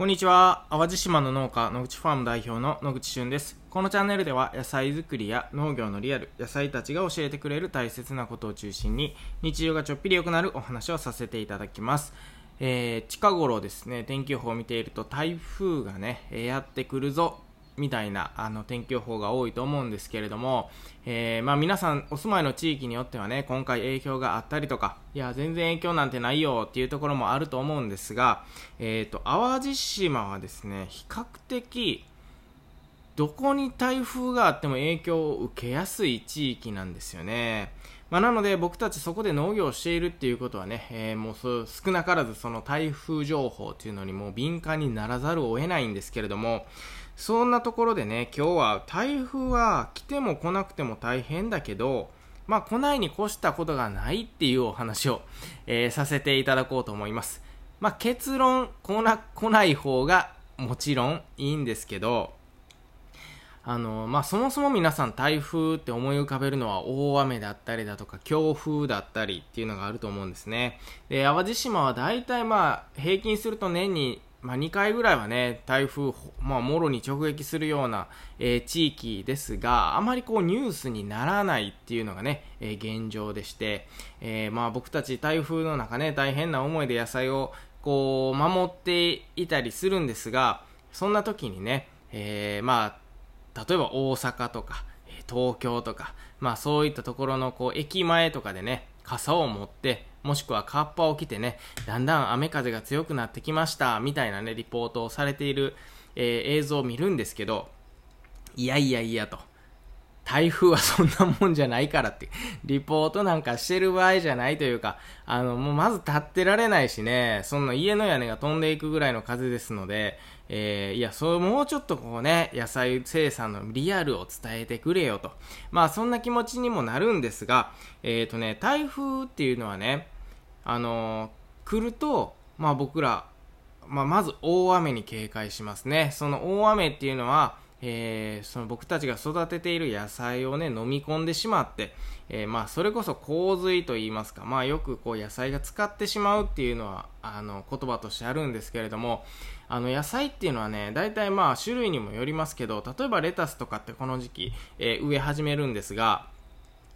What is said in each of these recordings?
こんにちは。淡路島の農家、野口ファーム代表の野口俊です。このチャンネルでは野菜作りや農業のリアル、野菜たちが教えてくれる大切なことを中心に、日常がちょっぴり良くなるお話をさせていただきます。えー、近頃ですね、天気予報を見ていると台風がね、やってくるぞみたいなあの天気予報が多いと思うんですけれども、えー、まあ、皆さんお住まいの地域によってはね今回影響があったりとかいや全然影響なんてないよっていうところもあると思うんですが、えーと、淡路島はですね比較的どこに台風があっても影響を受けやすい地域なんですよね。まあ、なので僕たちそこで農業をしているっていうことはね、えー、もう少なからずその台風情報っていうのにもう敏感にならざるを得ないんですけれども、そんなところでね、今日は台風は来ても来なくても大変だけど、まあ来ないに越したことがないっていうお話を、えー、させていただこうと思います。まあ結論、来な、来ない方がもちろんいいんですけど、あの、まあ、そもそも皆さん台風って思い浮かべるのは大雨だったりだとか強風だったりっていうのがあると思うんですね。で、淡路島は大体まあ平均すると年にまあ、2回ぐらいはね、台風、まあ、もろに直撃するような、えー、地域ですが、あまりこうニュースにならないっていうのがね、えー、現状でして、えー、まあ僕たち台風の中ね、大変な思いで野菜をこう守っていたりするんですが、そんな時にね、えー、まあ、例えば大阪とか、東京とか、まあそういったところのこう駅前とかでね、傘を持って、もしくはカッパを着てね、だんだん雨風が強くなってきました、みたいなね、リポートをされている、えー、映像を見るんですけど、いやいやいやと。台風はそんなもんじゃないからって、リポートなんかしてる場合じゃないというか、あの、もうまず立ってられないしね、そんな家の屋根が飛んでいくぐらいの風ですので、えー、いや、そう、もうちょっとこうね、野菜生産のリアルを伝えてくれよと。まあ、そんな気持ちにもなるんですが、えっ、ー、とね、台風っていうのはね、あのー、来ると、まあ僕ら、まあ、まず大雨に警戒しますね。その大雨っていうのは、えー、その僕たちが育てている野菜をね、飲み込んでしまって、えー、まあ、それこそ洪水と言いますか、まあ、よくこう野菜が使ってしまうっていうのは、あの、言葉としてあるんですけれども、あの、野菜っていうのはね、大体まあ、種類にもよりますけど、例えばレタスとかってこの時期、えー、植え始めるんですが、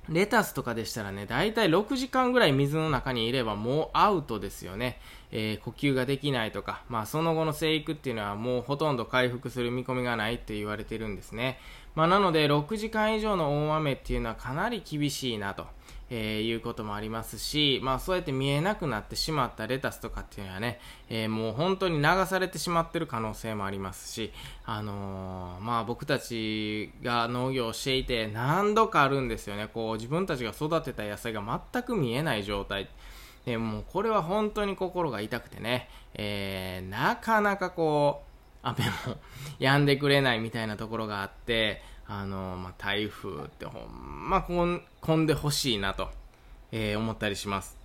レタスとかでしたらね、だいたい6時間ぐらい水の中にいればもうアウトですよね。えー、呼吸ができないとか、まあその後の生育っていうのはもうほとんど回復する見込みがないって言われてるんですね。まあなので6時間以上の大雨っていうのはかなり厳しいなと。えー、いうこともありますし、まあそうやって見えなくなってしまったレタスとかっていうのはね、えー、もう本当に流されてしまってる可能性もありますし、あのー、まあ僕たちが農業をしていて何度かあるんですよね、こう自分たちが育てた野菜が全く見えない状態。でもうこれは本当に心が痛くてね、えー、なかなかこう、雨も止んでくれないみたいなところがあって、あの、まあ、台風ってほんまこん、混んでほしいなと、えー、思ったりします。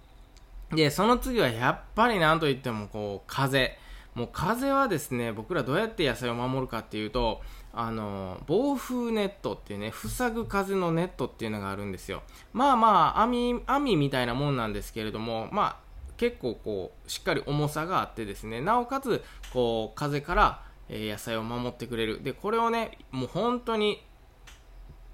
で、その次はやっぱりなんといってもこう、風。もう風はですね、僕らどうやって野菜を守るかっていうと、あの、暴風ネットっていうね、塞ぐ風のネットっていうのがあるんですよ。まあまあ、網、網みたいなもんなんですけれども、まあ、結構こう、しっかり重さがあってですね、なおかつ、こう、風から、え、野菜を守ってくれる。で、これをね、もう本当に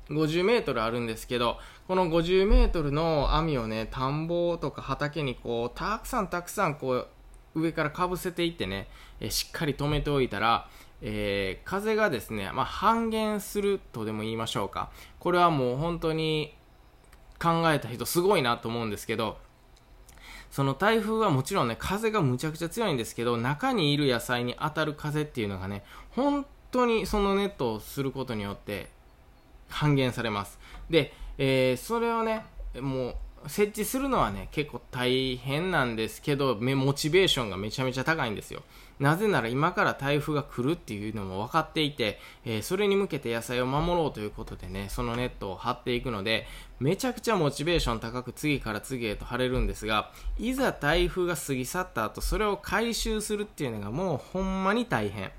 50メートルあるんですけど、この50メートルの網をね、田んぼとか畑にこう、たくさんたくさんこう、上からかぶせていってね、えしっかり止めておいたら、えー、風がですね、まあ、半減するとでも言いましょうか。これはもう本当に考えた人すごいなと思うんですけど、その台風はもちろんね、風がむちゃくちゃ強いんですけど、中にいる野菜に当たる風っていうのがね、本当にそのネットをすることによって、半減されます。で、えー、それをね、もう、設置するのはね、結構大変なんですけど、モチベーションがめちゃめちゃ高いんですよ。なぜなら今から台風が来るっていうのも分かっていて、えー、それに向けて野菜を守ろうということでね、そのネットを張っていくので、めちゃくちゃモチベーション高く次から次へと張れるんですが、いざ台風が過ぎ去った後、それを回収するっていうのがもうほんまに大変。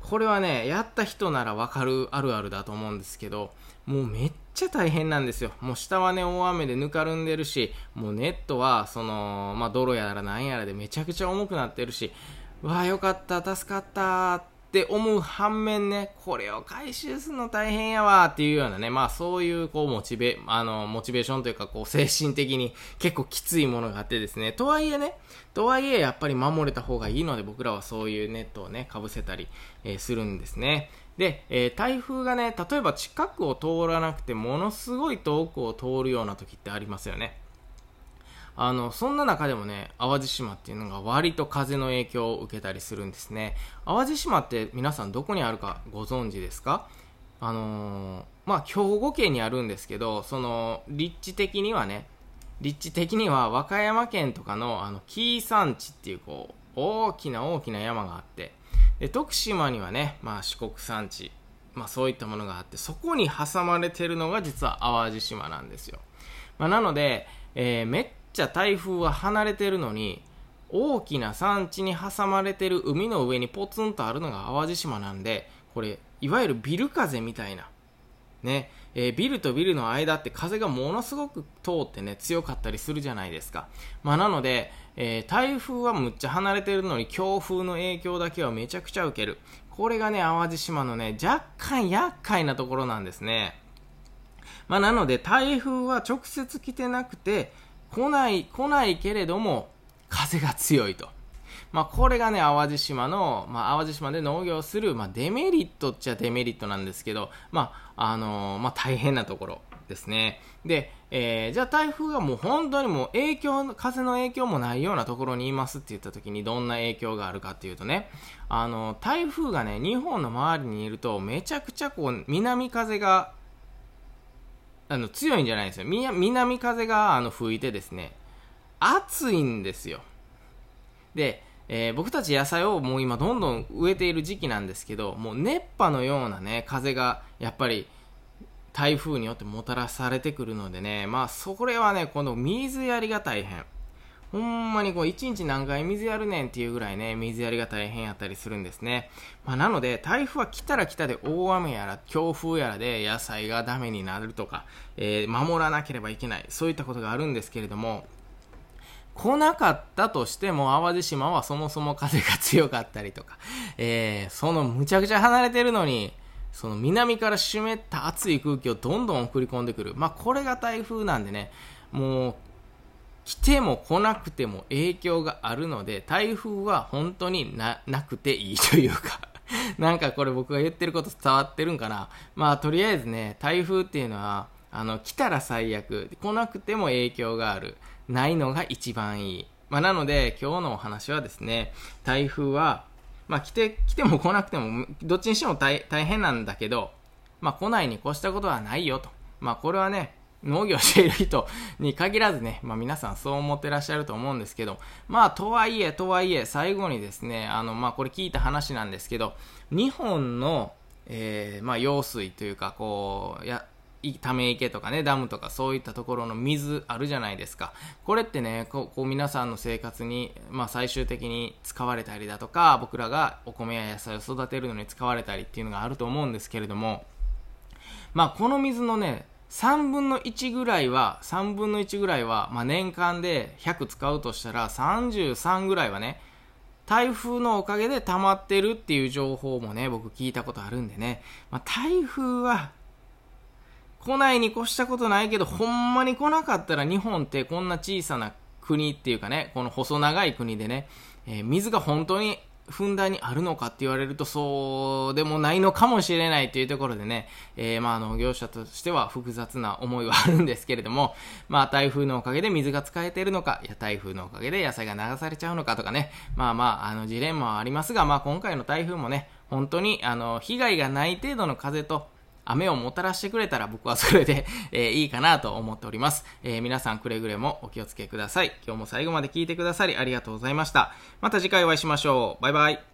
これはね、やった人ならわかるあるあるだと思うんですけど、もうめっちゃ大変なんですよ。もう下はね、大雨でぬかるんでるし、もうネットは、その、まあ、泥やらなんやらでめちゃくちゃ重くなってるし、うわよかった助かったって思う反面ねこれを回収するの大変やわっていうようなねまあそういうこうモチベあのモチベーションというかこう精神的に結構きついものがあってですねとはいえねとはいえやっぱり守れた方がいいので僕らはそういうネットをねかぶせたり、えー、するんですねで、えー、台風がね例えば近くを通らなくてものすごい遠くを通るような時ってありますよねあの、そんな中でもね、淡路島っていうのが割と風の影響を受けたりするんですね。淡路島って皆さんどこにあるかご存知ですか？あのー、まあ、兵庫県にあるんですけど、その、立地的にはね、立地的には和歌山県とかの、あの、紀伊山地っていう、こう、大きな大きな山があって、で、徳島にはね、まあ、四国山地、まあ、そういったものがあって、そこに挟まれてるのが実は淡路島なんですよ。まあ、なので、えー、めっちゃ台風は離れてるのに大きな山地に挟まれてる海の上にポツンとあるのが淡路島なんでこれいわゆるビル風みたいなね。えー、ビルとビルの間って風がものすごく通ってね強かったりするじゃないですか、まあ、なので、えー、台風はむっちゃ離れてるのに強風の影響だけはめちゃくちゃ受ける。これがね淡路島のね若干厄介なところなんですね。まあ、なので台風は直接来てなくて来ない、来ないけれども、風が強いと。まあ、これがね、淡路島の、まあ、淡路島で農業する、まあ、デメリットっちゃデメリットなんですけど、まあ、あのー、まあ、大変なところですね。で、えー、じゃあ台風がもう本当にもう影響、風の影響もないようなところにいますって言った時にどんな影響があるかっていうとね、あの、台風がね、日本の周りにいるとめちゃくちゃこう、南風があの強いんじゃないんですよ南風があの吹いてですね暑いんですよで、えー、僕たち野菜をもう今どんどん植えている時期なんですけどもう熱波のようなね風がやっぱり台風によってもたらされてくるのでねまあそれはねこの水やりが大変ほんまにこう一日何回水やるねんっていうぐらいね、水やりが大変やったりするんですね。まあ、なので、台風は来たら来たで大雨やら強風やらで野菜がダメになるとか、えー、守らなければいけない、そういったことがあるんですけれども、来なかったとしても、淡路島はそもそも風が強かったりとか、えー、そのむちゃくちゃ離れてるのに、その南から湿った熱い空気をどんどん送り込んでくる。まあ、これが台風なんでね、もう、来ても来なくても影響があるので、台風は本当にな、なくていいというか なんかこれ僕が言ってること伝わってるんかな。まあとりあえずね、台風っていうのは、あの、来たら最悪、来なくても影響がある、ないのが一番いい。まあなので今日のお話はですね、台風は、まあ来て、来ても来なくても、どっちにしても大変なんだけど、まあ来ないに越したことはないよと。まあこれはね、農業している人に限らずね、まあ皆さんそう思ってらっしゃると思うんですけど、まあとはいえ、とはいえ、最後にですね、あの、まあこれ聞いた話なんですけど、日本の、えー、まあ用水というか、こう、や、ため池とかね、ダムとかそういったところの水あるじゃないですか。これってね、こう皆さんの生活に、まあ最終的に使われたりだとか、僕らがお米や野菜を育てるのに使われたりっていうのがあると思うんですけれども、まあこの水のね、3分の1ぐらいは、3分の1ぐらいは、まあ、年間で100使うとしたら、33ぐらいはね、台風のおかげで溜まってるっていう情報もね、僕聞いたことあるんでね、まあ、台風は、来ないに越したことないけど、ほんまに来なかったら日本ってこんな小さな国っていうかね、この細長い国でね、えー、水が本当にふんだんにあるのかって言われるとそうでもないのかもしれないというところでね、えー、まあ農業者としては複雑な思いはあるんですけれども、まあ台風のおかげで水が使えているのか、いや台風のおかげで野菜が流されちゃうのかとかね、まあまあ、あのジレンマはありますが、まあ今回の台風もね、本当にあの被害がない程度の風と、雨をもたらしてくれたら僕はそれで、えー、いいかなと思っております。えー、皆さんくれぐれもお気をつけください。今日も最後まで聞いてくださりありがとうございました。また次回お会いしましょう。バイバイ。